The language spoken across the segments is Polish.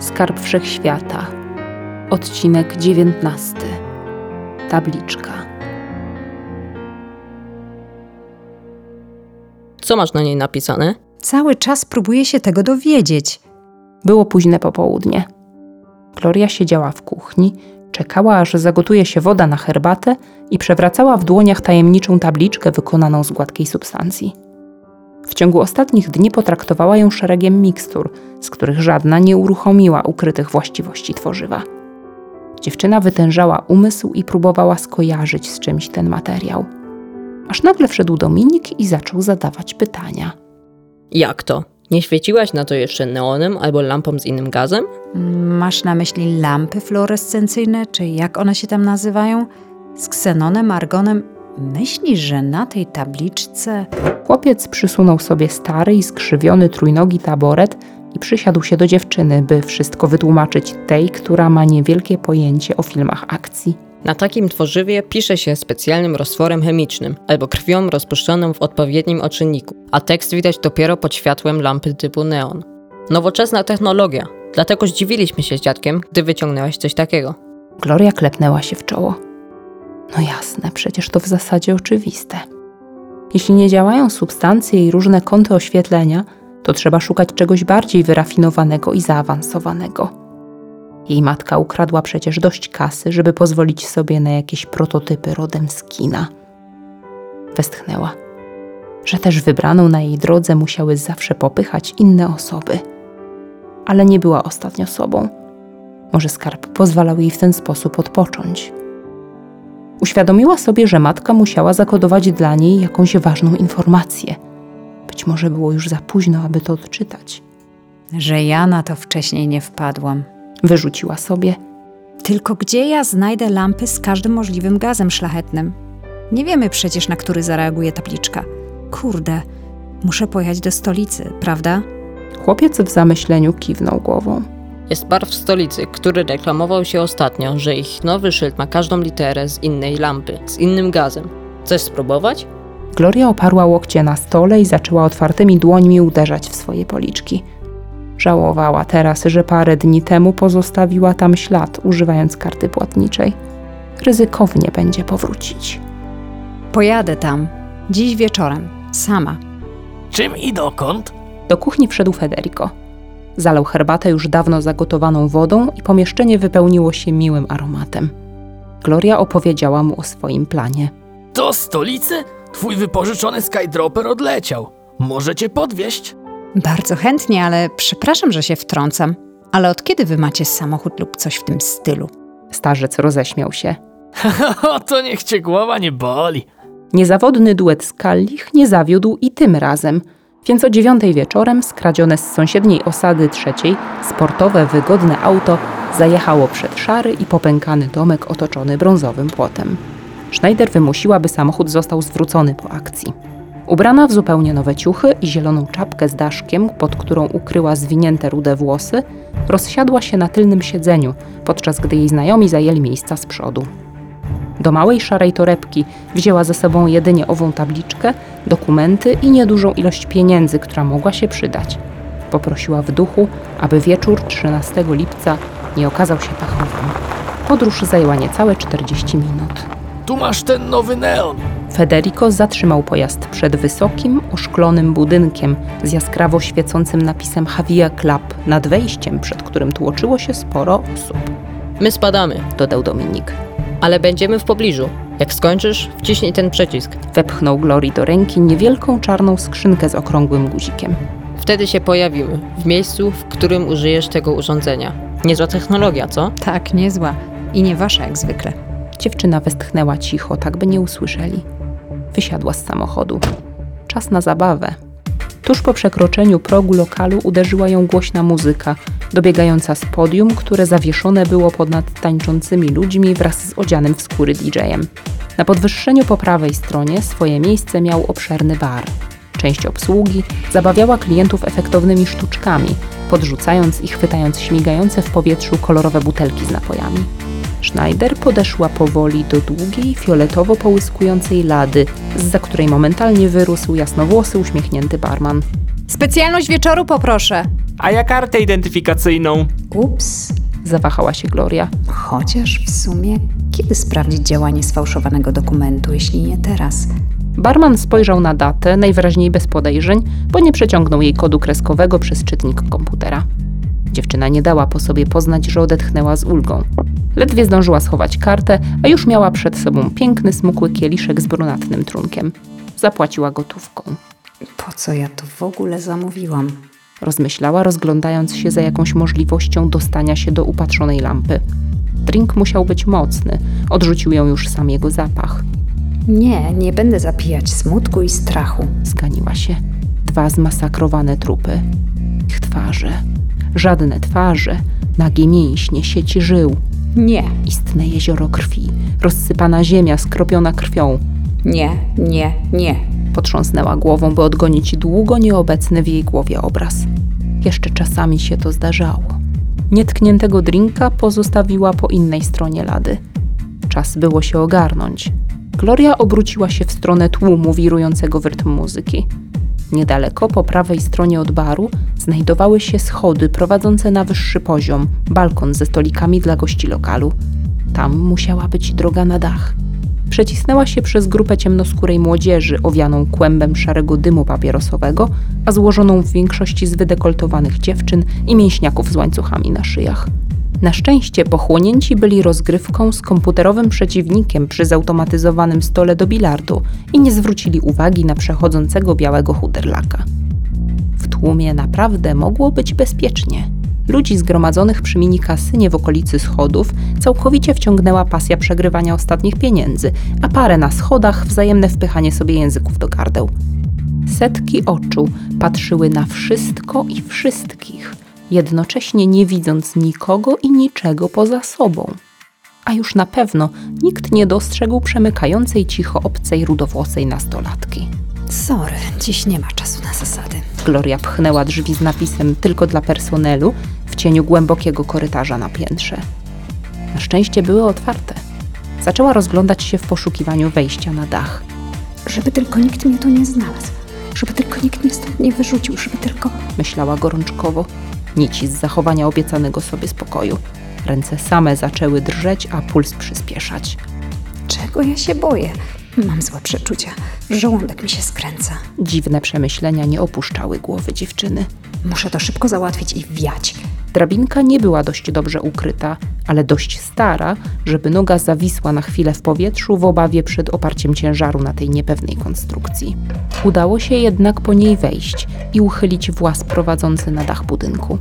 Skarb Wszechświata. Odcinek 19. Tabliczka. Co masz na niej napisane? Cały czas próbuję się tego dowiedzieć. Było późne popołudnie. Gloria siedziała w kuchni, czekała aż zagotuje się woda na herbatę i przewracała w dłoniach tajemniczą tabliczkę wykonaną z gładkiej substancji. W ciągu ostatnich dni potraktowała ją szeregiem mikstur, z których żadna nie uruchomiła ukrytych właściwości tworzywa. Dziewczyna wytężała umysł i próbowała skojarzyć z czymś ten materiał. Aż nagle wszedł Dominik i zaczął zadawać pytania. Jak to? Nie świeciłaś na to jeszcze neonem albo lampą z innym gazem? Masz na myśli lampy fluorescencyjne, czy jak one się tam nazywają? Z ksenonem, argonem. Myślisz, że na tej tabliczce. Chłopiec przysunął sobie stary i skrzywiony trójnogi taboret i przysiadł się do dziewczyny, by wszystko wytłumaczyć tej, która ma niewielkie pojęcie o filmach akcji. Na takim tworzywie pisze się specjalnym roztworem chemicznym albo krwią rozpuszczoną w odpowiednim oczynniku, a tekst widać dopiero pod światłem lampy typu neon. Nowoczesna technologia, dlatego zdziwiliśmy się z dziadkiem, gdy wyciągnęłaś coś takiego. Gloria klepnęła się w czoło. No jasne, przecież to w zasadzie oczywiste. Jeśli nie działają substancje i różne kąty oświetlenia, to trzeba szukać czegoś bardziej wyrafinowanego i zaawansowanego. Jej matka ukradła przecież dość kasy, żeby pozwolić sobie na jakieś prototypy rodem z kina. Westchnęła, że też wybraną na jej drodze musiały zawsze popychać inne osoby. Ale nie była ostatnio sobą. Może skarb pozwalał jej w ten sposób odpocząć. Uświadomiła sobie, że matka musiała zakodować dla niej jakąś ważną informację. Być może było już za późno, aby to odczytać. że ja na to wcześniej nie wpadłam. Wyrzuciła sobie. Tylko gdzie ja znajdę lampy z każdym możliwym gazem szlachetnym? Nie wiemy przecież, na który zareaguje tabliczka. Kurde, muszę pojechać do stolicy, prawda? Chłopiec w zamyśleniu kiwnął głową. Jest bar w stolicy, który reklamował się ostatnio, że ich nowy szyld ma każdą literę z innej lampy, z innym gazem. Chcesz spróbować? Gloria oparła łokcie na stole i zaczęła otwartymi dłońmi uderzać w swoje policzki. Żałowała teraz, że parę dni temu pozostawiła tam ślad, używając karty płatniczej. Ryzykownie będzie powrócić. Pojadę tam. Dziś wieczorem. Sama. Czym i dokąd? Do kuchni wszedł Federico. Zalał herbatę już dawno zagotowaną wodą i pomieszczenie wypełniło się miłym aromatem. Gloria opowiedziała mu o swoim planie. Do stolicy? Twój wypożyczony Skydropper odleciał. Możecie podwieźć? Bardzo chętnie, ale przepraszam, że się wtrącam. Ale od kiedy wy macie samochód lub coś w tym stylu? Starzec roześmiał się. o, to niech cię głowa nie boli. Niezawodny duet Skallich nie zawiódł i tym razem, więc o dziewiątej wieczorem skradzione z sąsiedniej osady trzeciej sportowe, wygodne auto zajechało przed szary i popękany domek otoczony brązowym płotem. Schneider wymusiła, by samochód został zwrócony po akcji. Ubrana w zupełnie nowe ciuchy i zieloną czapkę z daszkiem, pod którą ukryła zwinięte rude włosy, rozsiadła się na tylnym siedzeniu, podczas gdy jej znajomi zajęli miejsca z przodu. Do małej szarej torebki wzięła ze sobą jedynie ową tabliczkę, dokumenty i niedużą ilość pieniędzy, która mogła się przydać. Poprosiła w duchu, aby wieczór 13 lipca nie okazał się pachowym. Podróż zajęła niecałe 40 minut. Tu masz ten nowy neon. Federico zatrzymał pojazd przed wysokim, oszklonym budynkiem z jaskrawo świecącym napisem Havia Club nad wejściem, przed którym tłoczyło się sporo osób, My spadamy, dodał Dominik. ale będziemy w pobliżu. Jak skończysz, wciśnij ten przycisk. Wepchnął Glory do ręki niewielką czarną skrzynkę z okrągłym guzikiem. Wtedy się pojawimy, w miejscu, w którym użyjesz tego urządzenia. Niezła technologia, co? Tak, niezła. I nie wasza jak zwykle. Dziewczyna westchnęła cicho, tak by nie usłyszeli. Wysiadła z samochodu. Czas na zabawę. Tuż po przekroczeniu progu lokalu uderzyła ją głośna muzyka, dobiegająca z podium, które zawieszone było ponad tańczącymi ludźmi wraz z odzianym w skóry DJ-em. Na podwyższeniu po prawej stronie swoje miejsce miał obszerny bar. Część obsługi zabawiała klientów efektownymi sztuczkami, podrzucając i chwytając śmigające w powietrzu kolorowe butelki z napojami. Schneider podeszła powoli do długiej, fioletowo połyskującej lady, zza której momentalnie wyrósł jasnowłosy, uśmiechnięty barman. Specjalność wieczoru poproszę. A ja kartę identyfikacyjną. Ups, Zawahała się Gloria. chociaż w sumie kiedy sprawdzić działanie sfałszowanego dokumentu, jeśli nie teraz? Barman spojrzał na datę, najwyraźniej bez podejrzeń, bo nie przeciągnął jej kodu kreskowego przez czytnik komputera. Dziewczyna nie dała po sobie poznać, że odetchnęła z ulgą. Ledwie zdążyła schować kartę, a już miała przed sobą piękny, smukły kieliszek z brunatnym trunkiem. Zapłaciła gotówką. Po co ja to w ogóle zamówiłam? Rozmyślała, rozglądając się za jakąś możliwością dostania się do upatrzonej lampy. Drink musiał być mocny, odrzucił ją już sam jego zapach. Nie, nie będę zapijać smutku i strachu. Zganiła się. Dwa zmasakrowane trupy. Ich twarze. Żadne twarze. Nagie mięśnie, sieci żył. Nie, Istne jezioro krwi. Rozsypana ziemia skropiona krwią. nie, nie, nie. Potrząsnęła głową, by odgonić długo nieobecny w jej głowie obraz. Jeszcze czasami się to zdarzało. Nietkniętego drinka pozostawiła po innej stronie lady. Czas było się ogarnąć. Gloria obróciła się w stronę tłumu wirującego w rytm muzyki. Niedaleko, po prawej stronie od baru, znajdowały się schody prowadzące na wyższy poziom, balkon ze stolikami dla gości lokalu. Tam musiała być droga na dach. Przecisnęła się przez grupę ciemnoskórej młodzieży owianą kłębem szarego dymu papierosowego, a złożoną w większości z wydekoltowanych dziewczyn i mięśniaków z łańcuchami na szyjach. Na szczęście pochłonięci byli rozgrywką z komputerowym przeciwnikiem przy zautomatyzowanym stole do bilardu i nie zwrócili uwagi na przechodzącego białego chuderlaka. W tłumie naprawdę mogło być bezpiecznie. Ludzi zgromadzonych przy mini kasynie w okolicy schodów całkowicie wciągnęła pasja przegrywania ostatnich pieniędzy, a parę na schodach wzajemne wpychanie sobie języków do gardeł. Setki oczu patrzyły na wszystko i wszystkich, jednocześnie nie widząc nikogo i niczego poza sobą. A już na pewno nikt nie dostrzegł przemykającej cicho obcej rudowłosej nastolatki. Sorry, dziś nie ma czasu na zasady. Gloria pchnęła drzwi z napisem tylko dla personelu w cieniu głębokiego korytarza na piętrze. Na szczęście były otwarte. Zaczęła rozglądać się w poszukiwaniu wejścia na dach. Żeby tylko nikt mnie tu nie znalazł. Żeby tylko nikt mnie stąd nie wyrzucił. Żeby tylko... Myślała gorączkowo. Nici z zachowania obiecanego sobie spokoju. Ręce same zaczęły drżeć, a puls przyspieszać. Czego ja się boję? Mam złe przeczucia. Żołądek mi się skręca. Dziwne przemyślenia nie opuszczały głowy dziewczyny. Muszę to szybko załatwić i wiać. Drabinka nie była dość dobrze ukryta, ale dość stara, żeby noga zawisła na chwilę w powietrzu w obawie przed oparciem ciężaru na tej niepewnej konstrukcji. Udało się jednak po niej wejść i uchylić włas prowadzący na dach budynku.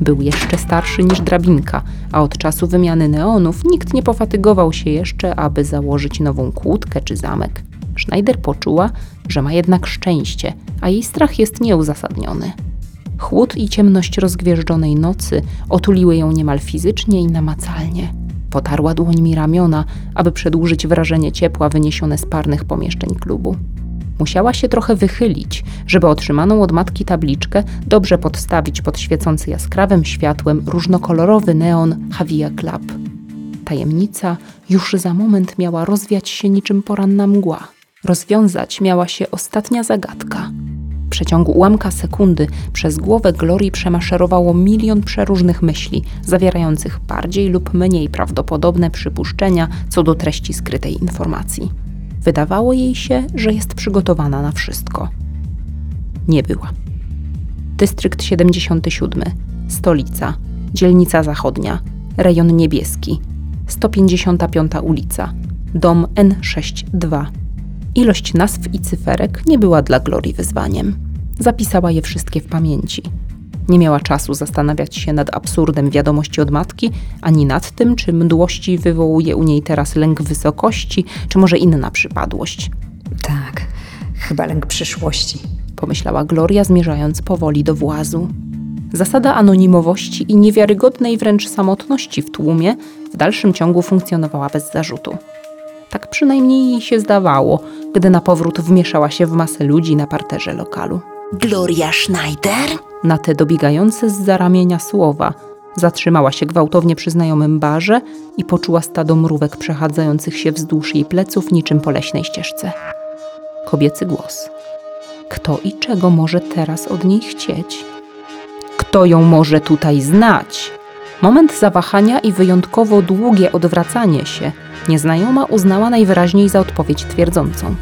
Był jeszcze starszy niż drabinka, a od czasu wymiany neonów nikt nie pofatygował się jeszcze, aby założyć nową kłódkę czy zamek. Schneider poczuła, że ma jednak szczęście, a jej strach jest nieuzasadniony. Chłód i ciemność rozgwieżdżonej nocy otuliły ją niemal fizycznie i namacalnie. Potarła dłońmi ramiona, aby przedłużyć wrażenie ciepła wyniesione z parnych pomieszczeń klubu. Musiała się trochę wychylić, żeby otrzymaną od matki tabliczkę dobrze podstawić pod świecący jaskrawym światłem różnokolorowy neon Havia Club. Tajemnica już za moment miała rozwiać się niczym poranna mgła. Rozwiązać miała się ostatnia zagadka. Przeciągu ułamka sekundy przez głowę Glorii przemaszerowało milion przeróżnych myśli, zawierających bardziej lub mniej prawdopodobne przypuszczenia co do treści skrytej informacji. Wydawało jej się, że jest przygotowana na wszystko. Nie była. Dystrykt 77, stolica, dzielnica zachodnia, rejon niebieski, 155 ulica, dom N62. Ilość nazw i cyferek nie była dla Glorii wyzwaniem. Zapisała je wszystkie w pamięci. Nie miała czasu zastanawiać się nad absurdem wiadomości od matki, ani nad tym, czy mdłości wywołuje u niej teraz lęk wysokości, czy może inna przypadłość. Tak, chyba lęk przyszłości. Pomyślała Gloria, zmierzając powoli do włazu. Zasada anonimowości i niewiarygodnej wręcz samotności w tłumie w dalszym ciągu funkcjonowała bez zarzutu. Tak przynajmniej jej się zdawało, gdy na powrót wmieszała się w masę ludzi na parterze lokalu. Gloria Schneider? Na te dobiegające z zaramienia słowa zatrzymała się gwałtownie przy znajomym barze i poczuła stado mrówek przechadzających się wzdłuż jej pleców niczym po leśnej ścieżce. Kobiecy głos. Kto i czego może teraz od niej chcieć? Kto ją może tutaj znać? Moment zawahania i wyjątkowo długie odwracanie się nieznajoma uznała najwyraźniej za odpowiedź twierdzącą.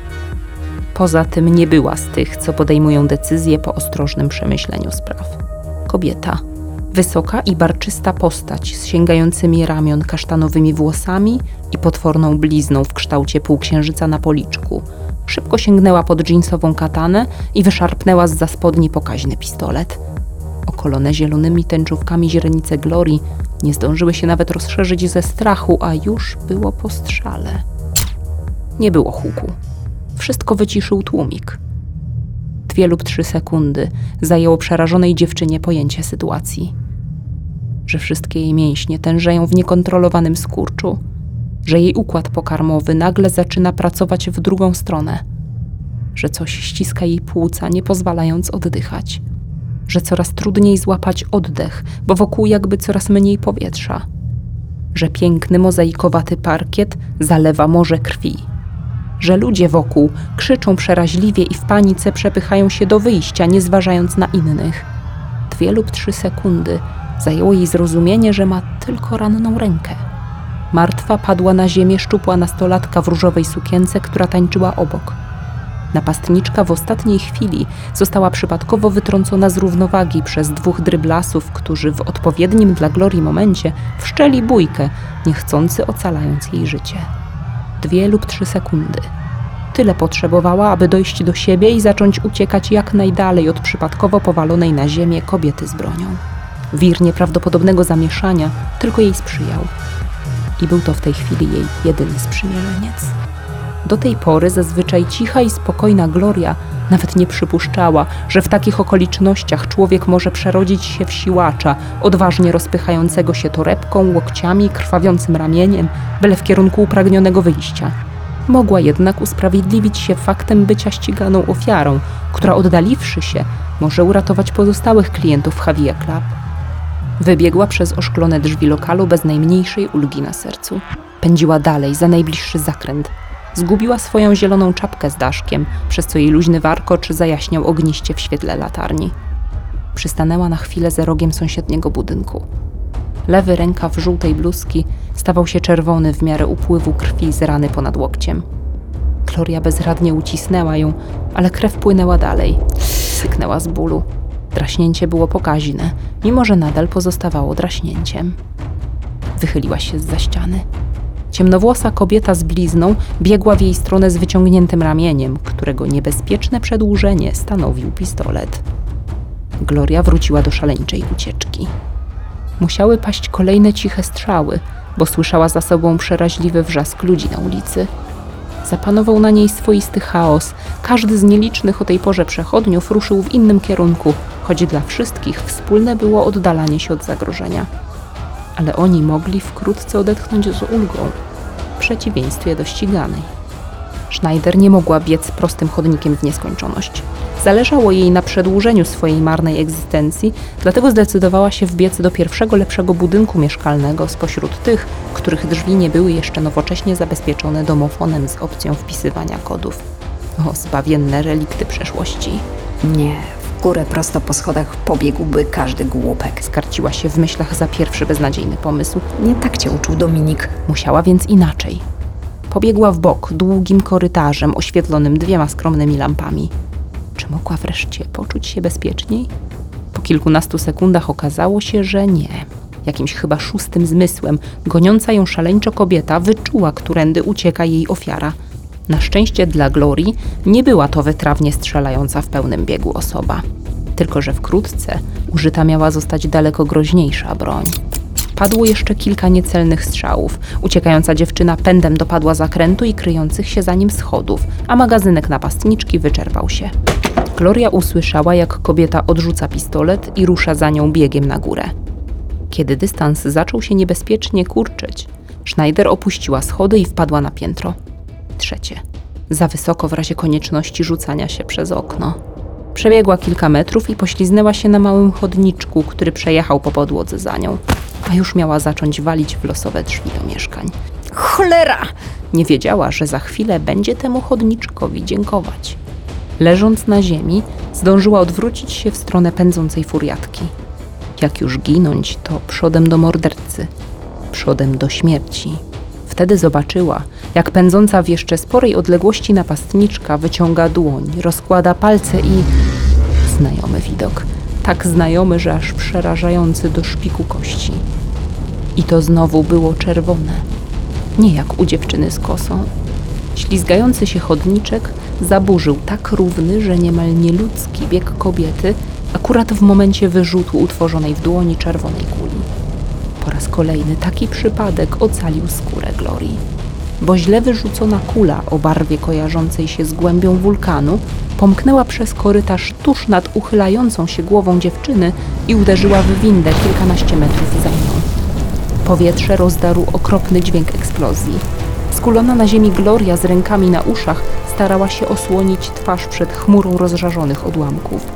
Poza tym nie była z tych, co podejmują decyzje po ostrożnym przemyśleniu spraw. Kobieta, wysoka i barczysta postać z sięgającymi ramion kasztanowymi włosami i potworną blizną w kształcie półksiężyca na policzku, szybko sięgnęła pod dżinsową katanę i wyszarpnęła z za spodni pokaźny pistolet. Okolone zielonymi tęczówkami źrenice Glorii nie zdążyły się nawet rozszerzyć ze strachu, a już było po strzale. Nie było huku. Wszystko wyciszył tłumik. Dwie lub trzy sekundy zajęło przerażonej dziewczynie pojęcie sytuacji. Że wszystkie jej mięśnie tężeją w niekontrolowanym skurczu, że jej układ pokarmowy nagle zaczyna pracować w drugą stronę, że coś ściska jej płuca, nie pozwalając oddychać, że coraz trudniej złapać oddech, bo wokół jakby coraz mniej powietrza, że piękny mozaikowaty parkiet zalewa morze krwi że ludzie wokół krzyczą przeraźliwie i w panice przepychają się do wyjścia, nie zważając na innych. Dwie lub trzy sekundy zajęło jej zrozumienie, że ma tylko ranną rękę. Martwa padła na ziemię szczupła nastolatka w różowej sukience, która tańczyła obok. Napastniczka w ostatniej chwili została przypadkowo wytrącona z równowagi przez dwóch dryblasów, którzy w odpowiednim dla Glorii momencie wszczeli bójkę, niechcący ocalając jej życie dwie lub trzy sekundy. Tyle potrzebowała, aby dojść do siebie i zacząć uciekać jak najdalej od przypadkowo powalonej na ziemię kobiety z bronią. Wir nieprawdopodobnego zamieszania tylko jej sprzyjał. I był to w tej chwili jej jedyny sprzymierzeniec. Do tej pory zazwyczaj cicha i spokojna Gloria nawet nie przypuszczała, że w takich okolicznościach człowiek może przerodzić się w siłacza, odważnie rozpychającego się torebką, łokciami, krwawiącym ramieniem, byle w kierunku upragnionego wyjścia. Mogła jednak usprawiedliwić się faktem bycia ściganą ofiarą, która oddaliwszy się, może uratować pozostałych klientów Havia Club. Wybiegła przez oszklone drzwi lokalu bez najmniejszej ulgi na sercu. Pędziła dalej, za najbliższy zakręt, Zgubiła swoją zieloną czapkę z daszkiem, przez co jej luźny warkocz zajaśniał ogniście w świetle latarni. Przystanęła na chwilę za rogiem sąsiedniego budynku. Lewy rękaw żółtej bluzki stawał się czerwony w miarę upływu krwi z rany ponad łokciem. Gloria bezradnie ucisnęła ją, ale krew płynęła dalej. Syknęła z bólu. Draśnięcie było pokaźne, mimo że nadal pozostawało draśnięciem. Wychyliła się z za ściany. Ciemnowłosa kobieta z blizną biegła w jej stronę z wyciągniętym ramieniem, którego niebezpieczne przedłużenie stanowił pistolet. Gloria wróciła do szaleńczej ucieczki. Musiały paść kolejne ciche strzały, bo słyszała za sobą przeraźliwy wrzask ludzi na ulicy. Zapanował na niej swoisty chaos. Każdy z nielicznych o tej porze przechodniów ruszył w innym kierunku, choć dla wszystkich wspólne było oddalanie się od zagrożenia ale oni mogli wkrótce odetchnąć z ulgą, w przeciwieństwie do ściganej. Schneider nie mogła biec prostym chodnikiem w nieskończoność. Zależało jej na przedłużeniu swojej marnej egzystencji, dlatego zdecydowała się wbiec do pierwszego lepszego budynku mieszkalnego spośród tych, których drzwi nie były jeszcze nowocześnie zabezpieczone domofonem z opcją wpisywania kodów. O, zbawienne relikty przeszłości. Nie, górę prosto po schodach pobiegłby każdy głupek. Skarciła się w myślach za pierwszy beznadziejny pomysł. Nie tak cię uczył Dominik. Musiała więc inaczej. Pobiegła w bok długim korytarzem oświetlonym dwiema skromnymi lampami. Czy mogła wreszcie poczuć się bezpieczniej? Po kilkunastu sekundach okazało się, że nie. Jakimś chyba szóstym zmysłem, goniąca ją szaleńczo kobieta wyczuła, którędy ucieka jej ofiara. Na szczęście dla Glorii nie była to wytrawnie strzelająca w pełnym biegu osoba. Tylko, że wkrótce użyta miała zostać daleko groźniejsza broń. Padło jeszcze kilka niecelnych strzałów. Uciekająca dziewczyna pędem dopadła zakrętu i kryjących się za nim schodów, a magazynek napastniczki wyczerpał się. Gloria usłyszała, jak kobieta odrzuca pistolet i rusza za nią biegiem na górę. Kiedy dystans zaczął się niebezpiecznie kurczyć, Schneider opuściła schody i wpadła na piętro. Trzecie. Za wysoko w razie konieczności rzucania się przez okno. Przebiegła kilka metrów i pośliznęła się na małym chodniczku, który przejechał po podłodze za nią, a już miała zacząć walić w losowe drzwi do mieszkań. Cholera! Nie wiedziała, że za chwilę będzie temu chodniczkowi dziękować. Leżąc na ziemi, zdążyła odwrócić się w stronę pędzącej furiatki. Jak już ginąć, to przodem do mordercy, przodem do śmierci. Wtedy zobaczyła, jak pędząca w jeszcze sporej odległości napastniczka wyciąga dłoń, rozkłada palce i. Znajomy widok. Tak znajomy, że aż przerażający do szpiku kości. I to znowu było czerwone. Nie jak u dziewczyny z kosą. Ślizgający się chodniczek zaburzył tak równy, że niemal nieludzki bieg kobiety akurat w momencie wyrzutu utworzonej w dłoni czerwonej kuli. Po raz kolejny taki przypadek ocalił skórę Glorii. Bo źle wyrzucona kula o barwie kojarzącej się z głębią wulkanu pomknęła przez korytarz tuż nad uchylającą się głową dziewczyny i uderzyła w windę kilkanaście metrów za nią. Powietrze rozdarł okropny dźwięk eksplozji. Skulona na ziemi Gloria z rękami na uszach starała się osłonić twarz przed chmurą rozżarzonych odłamków.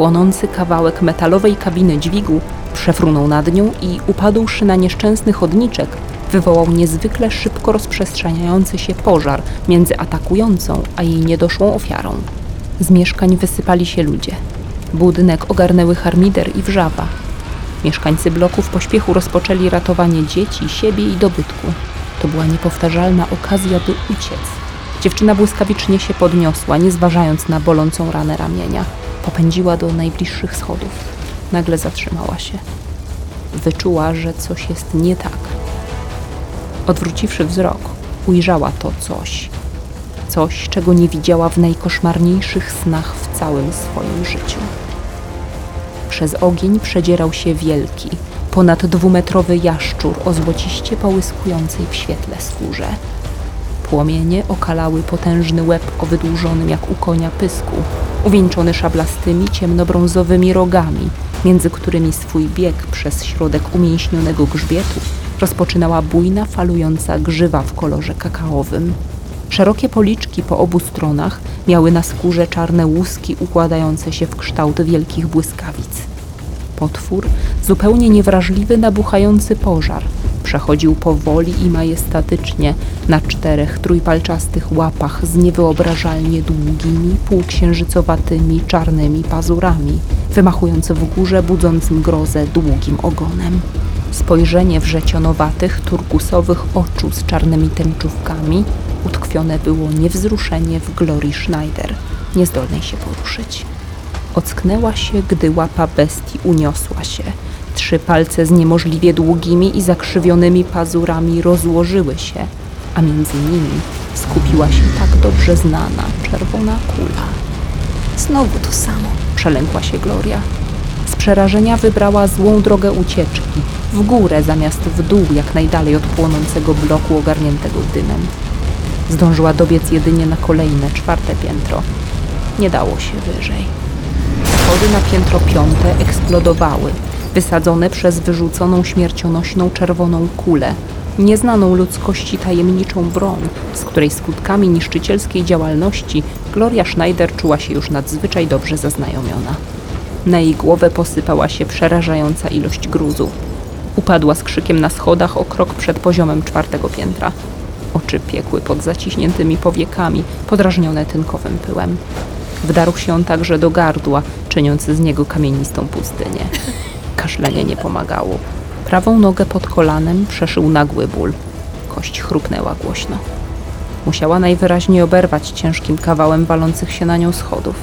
Płonący kawałek metalowej kabiny dźwigu przefrunął nad nią i upadłszy na nieszczęsny chodniczek, wywołał niezwykle szybko rozprzestrzeniający się pożar między atakującą a jej niedoszłą ofiarą. Z mieszkań wysypali się ludzie. Budynek ogarnęły harmider i wrzawa. Mieszkańcy bloku w pośpiechu rozpoczęli ratowanie dzieci, siebie i dobytku. To była niepowtarzalna okazja, by uciec. Dziewczyna błyskawicznie się podniosła, nie zważając na bolącą ranę ramienia. Popędziła do najbliższych schodów. Nagle zatrzymała się. Wyczuła, że coś jest nie tak. Odwróciwszy wzrok, ujrzała to coś. Coś, czego nie widziała w najkoszmarniejszych snach w całym swoim życiu. Przez ogień przedzierał się wielki, ponad dwumetrowy jaszczur o złociście połyskującej w świetle skórze. Płomienie okalały potężny łeb o wydłużonym jak u konia pysku, uwieńczony szablastymi, ciemnobrązowymi rogami, między którymi swój bieg przez środek umięśnionego grzbietu rozpoczynała bujna, falująca grzywa w kolorze kakaowym. Szerokie policzki po obu stronach miały na skórze czarne łuski układające się w kształt wielkich błyskawic. Potwór, zupełnie niewrażliwy na buchający pożar, przechodził powoli i majestatycznie na czterech trójpalczastych łapach z niewyobrażalnie długimi, półksiężycowatymi, czarnymi pazurami, wymachując w górze budzącym grozę długim ogonem. Spojrzenie wrzecionowatych, turkusowych oczu z czarnymi tęczówkami utkwione było niewzruszenie w Glorii Schneider, niezdolnej się poruszyć. Ocknęła się, gdy łapa bestii uniosła się. Trzy palce z niemożliwie długimi i zakrzywionymi pazurami rozłożyły się, a między nimi skupiła się tak dobrze znana czerwona kula. Znowu to samo. Przelękła się Gloria. Z przerażenia wybrała złą drogę ucieczki, w górę zamiast w dół, jak najdalej od płonącego bloku ogarniętego dymem. Zdążyła dobiec jedynie na kolejne, czwarte piętro. Nie dało się wyżej. Schody na piętro piąte eksplodowały, wysadzone przez wyrzuconą śmiercionośną czerwoną kulę, nieznaną ludzkości tajemniczą broń, z której skutkami niszczycielskiej działalności Gloria Schneider czuła się już nadzwyczaj dobrze zaznajomiona. Na jej głowę posypała się przerażająca ilość gruzu. Upadła z krzykiem na schodach o krok przed poziomem czwartego piętra. Oczy piekły pod zaciśniętymi powiekami, podrażnione tynkowym pyłem. Wdarł się on także do gardła, czyniąc z niego kamienistą pustynię. Kaszlenie nie pomagało. Prawą nogę pod kolanem przeszył nagły ból. Kość chrupnęła głośno. Musiała najwyraźniej oberwać ciężkim kawałem walących się na nią schodów.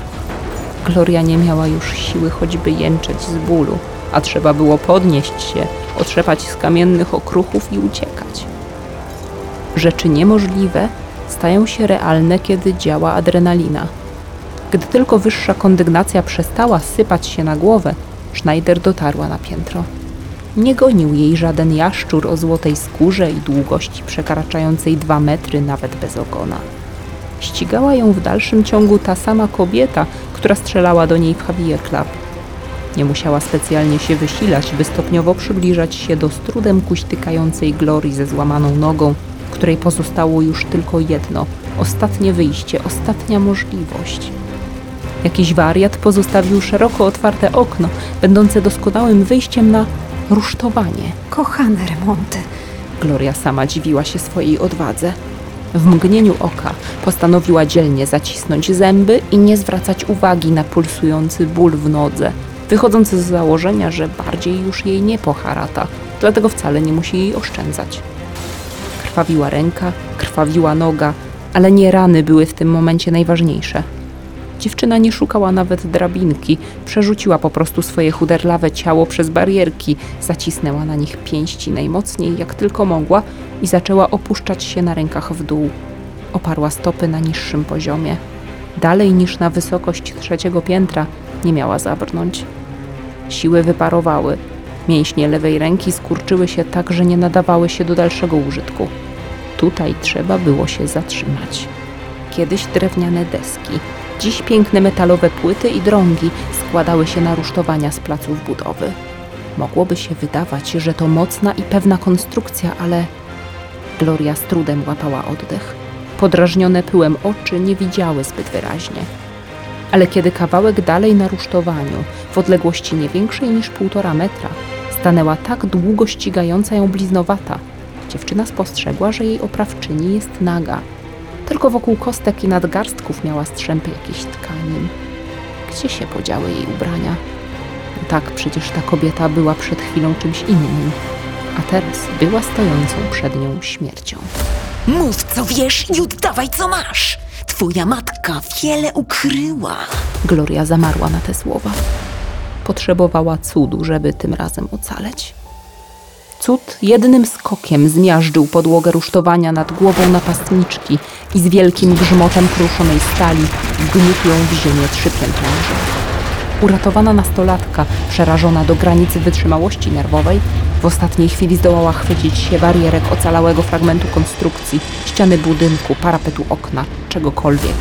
Gloria nie miała już siły choćby jęczeć z bólu, a trzeba było podnieść się, otrzepać z kamiennych okruchów i uciekać. Rzeczy niemożliwe stają się realne, kiedy działa adrenalina. Gdy tylko wyższa kondygnacja przestała sypać się na głowę, Schneider dotarła na piętro. Nie gonił jej żaden jaszczur o złotej skórze i długości przekraczającej dwa metry nawet bez ogona. Ścigała ją w dalszym ciągu ta sama kobieta, która strzelała do niej w Javier Club. Nie musiała specjalnie się wysilać, by stopniowo przybliżać się do z trudem kuśtykającej Glorii ze złamaną nogą, której pozostało już tylko jedno, ostatnie wyjście, ostatnia możliwość. Jakiś wariat pozostawił szeroko otwarte okno, będące doskonałym wyjściem na rusztowanie. Kochane remonty. Gloria sama dziwiła się swojej odwadze. W mgnieniu oka postanowiła dzielnie zacisnąć zęby i nie zwracać uwagi na pulsujący ból w nodze, wychodząc z założenia, że bardziej już jej nie poharata, dlatego wcale nie musi jej oszczędzać. Krwawiła ręka, krwawiła noga, ale nie rany były w tym momencie najważniejsze. Dziewczyna nie szukała nawet drabinki, przerzuciła po prostu swoje chuderlawe ciało przez barierki, zacisnęła na nich pięści najmocniej jak tylko mogła i zaczęła opuszczać się na rękach w dół. Oparła stopy na niższym poziomie. Dalej niż na wysokość trzeciego piętra nie miała zabrnąć. Siły wyparowały. Mięśnie lewej ręki skurczyły się tak, że nie nadawały się do dalszego użytku. Tutaj trzeba było się zatrzymać. Kiedyś drewniane deski, dziś piękne metalowe płyty i drągi składały się na rusztowania z placów budowy. Mogłoby się wydawać, że to mocna i pewna konstrukcja, ale Gloria z trudem łapała oddech. Podrażnione pyłem oczy nie widziały zbyt wyraźnie. Ale kiedy kawałek dalej na rusztowaniu, w odległości nie większej niż półtora metra, stanęła tak długo ścigająca ją bliznowata, dziewczyna spostrzegła, że jej oprawczyni jest naga. Tylko wokół kostek i nadgarstków miała strzępy jakichś tkanin. Gdzie się podziały jej ubrania? No tak, przecież ta kobieta była przed chwilą czymś innym, a teraz była stojącą przed nią śmiercią. Mów co wiesz i oddawaj co masz. Twoja matka wiele ukryła. Gloria zamarła na te słowa. Potrzebowała cudu, żeby tym razem ocaleć. Cud jednym skokiem zmiażdżył podłogę rusztowania nad głową napastniczki i z wielkim grzmotem kruszonej stali wgniótł ją w ziemię trzy. Uratowana nastolatka, przerażona do granicy wytrzymałości nerwowej, w ostatniej chwili zdołała chwycić się barierek ocalałego fragmentu konstrukcji, ściany budynku, parapetu okna, czegokolwiek.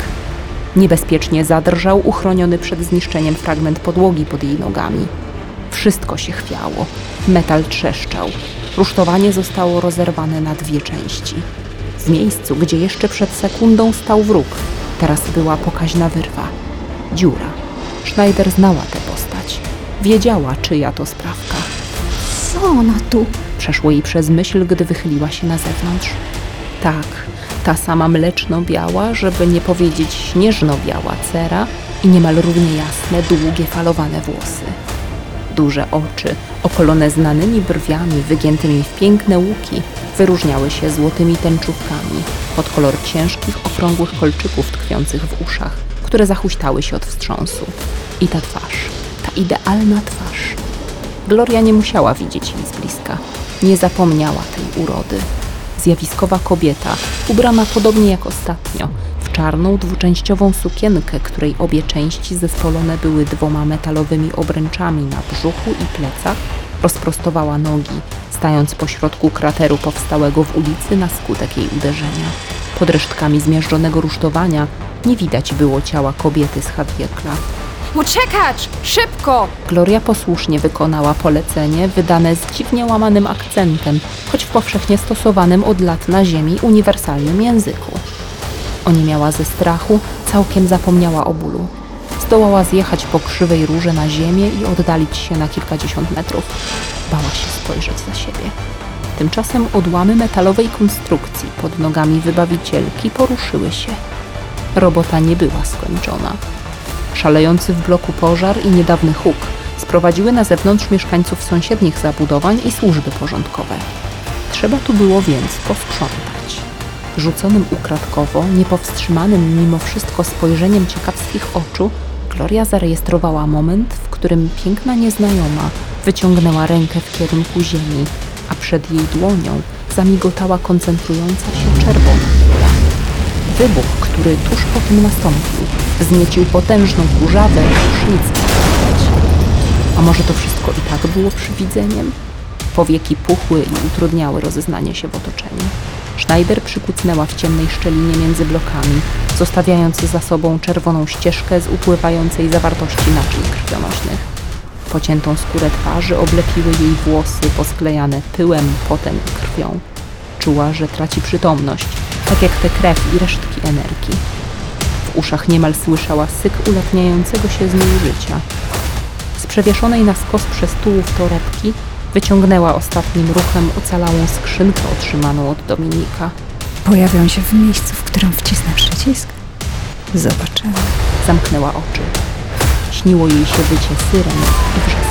Niebezpiecznie zadrżał uchroniony przed zniszczeniem fragment podłogi pod jej nogami. Wszystko się chwiało, metal trzeszczał. Rusztowanie zostało rozerwane na dwie części. W miejscu, gdzie jeszcze przed sekundą stał wróg, teraz była pokaźna wyrwa. Dziura. Schneider znała tę postać. Wiedziała, czyja to sprawka. Co ona tu? Przeszło jej przez myśl, gdy wychyliła się na zewnątrz. Tak, ta sama mleczno-biała, żeby nie powiedzieć śnieżno-biała cera i niemal równie jasne, długie, falowane włosy. Duże oczy, opolone znanymi brwiami wygiętymi w piękne łuki, wyróżniały się złotymi tęczówkami pod kolor ciężkich, okrągłych kolczyków tkwiących w uszach, które zahuśtały się od wstrząsu. I ta twarz, ta idealna twarz. Gloria nie musiała widzieć jej z bliska. Nie zapomniała tej urody. Zjawiskowa kobieta, ubrana podobnie jak ostatnio, czarną dwuczęściową sukienkę, której obie części zespolone były dwoma metalowymi obręczami na brzuchu i plecach, rozprostowała nogi, stając pośrodku krateru powstałego w ulicy na skutek jej uderzenia. Pod resztkami zmiażdżonego rusztowania nie widać było ciała kobiety z Hadwiekla. Uciekać! Szybko! Gloria posłusznie wykonała polecenie wydane z dziwnie łamanym akcentem, choć w powszechnie stosowanym od lat na ziemi uniwersalnym języku. Oniemiała ze strachu, całkiem zapomniała o bólu. Zdołała zjechać po krzywej rurze na ziemię i oddalić się na kilkadziesiąt metrów. Bała się spojrzeć za siebie. Tymczasem odłamy metalowej konstrukcji pod nogami wybawicielki poruszyły się. Robota nie była skończona. Szalejący w bloku pożar i niedawny huk sprowadziły na zewnątrz mieszkańców sąsiednich zabudowań i służby porządkowe. Trzeba tu było więc posprzątać. Rzuconym ukradkowo, niepowstrzymanym mimo wszystko spojrzeniem ciekawskich oczu, Gloria zarejestrowała moment, w którym piękna nieznajoma wyciągnęła rękę w kierunku ziemi, a przed jej dłonią zamigotała koncentrująca się czerwona kula. Wybuch, który tuż po tym nastąpił, wzniecił potężną kurzawę, już nic. A może to wszystko i tak było przywidzeniem? Powieki puchły i utrudniały rozeznanie się w otoczeniu. Schneider przykucnęła w ciemnej szczelinie między blokami, zostawiając za sobą czerwoną ścieżkę z upływającej zawartości naczyń krwionośnych. Pociętą skórę twarzy oblepiły jej włosy posklejane pyłem, potem krwią. Czuła, że traci przytomność, tak jak te krew i resztki energii. W uszach niemal słyszała syk ulatniającego się z niej życia. Z przewieszonej na skos przez tułów torebki wyciągnęła ostatnim ruchem ocalałą skrzynkę otrzymaną od Dominika. Pojawią się w miejscu, w którym wcisnę przycisk? Zobaczymy. Zamknęła oczy. śniło jej się wycie syren i wrzask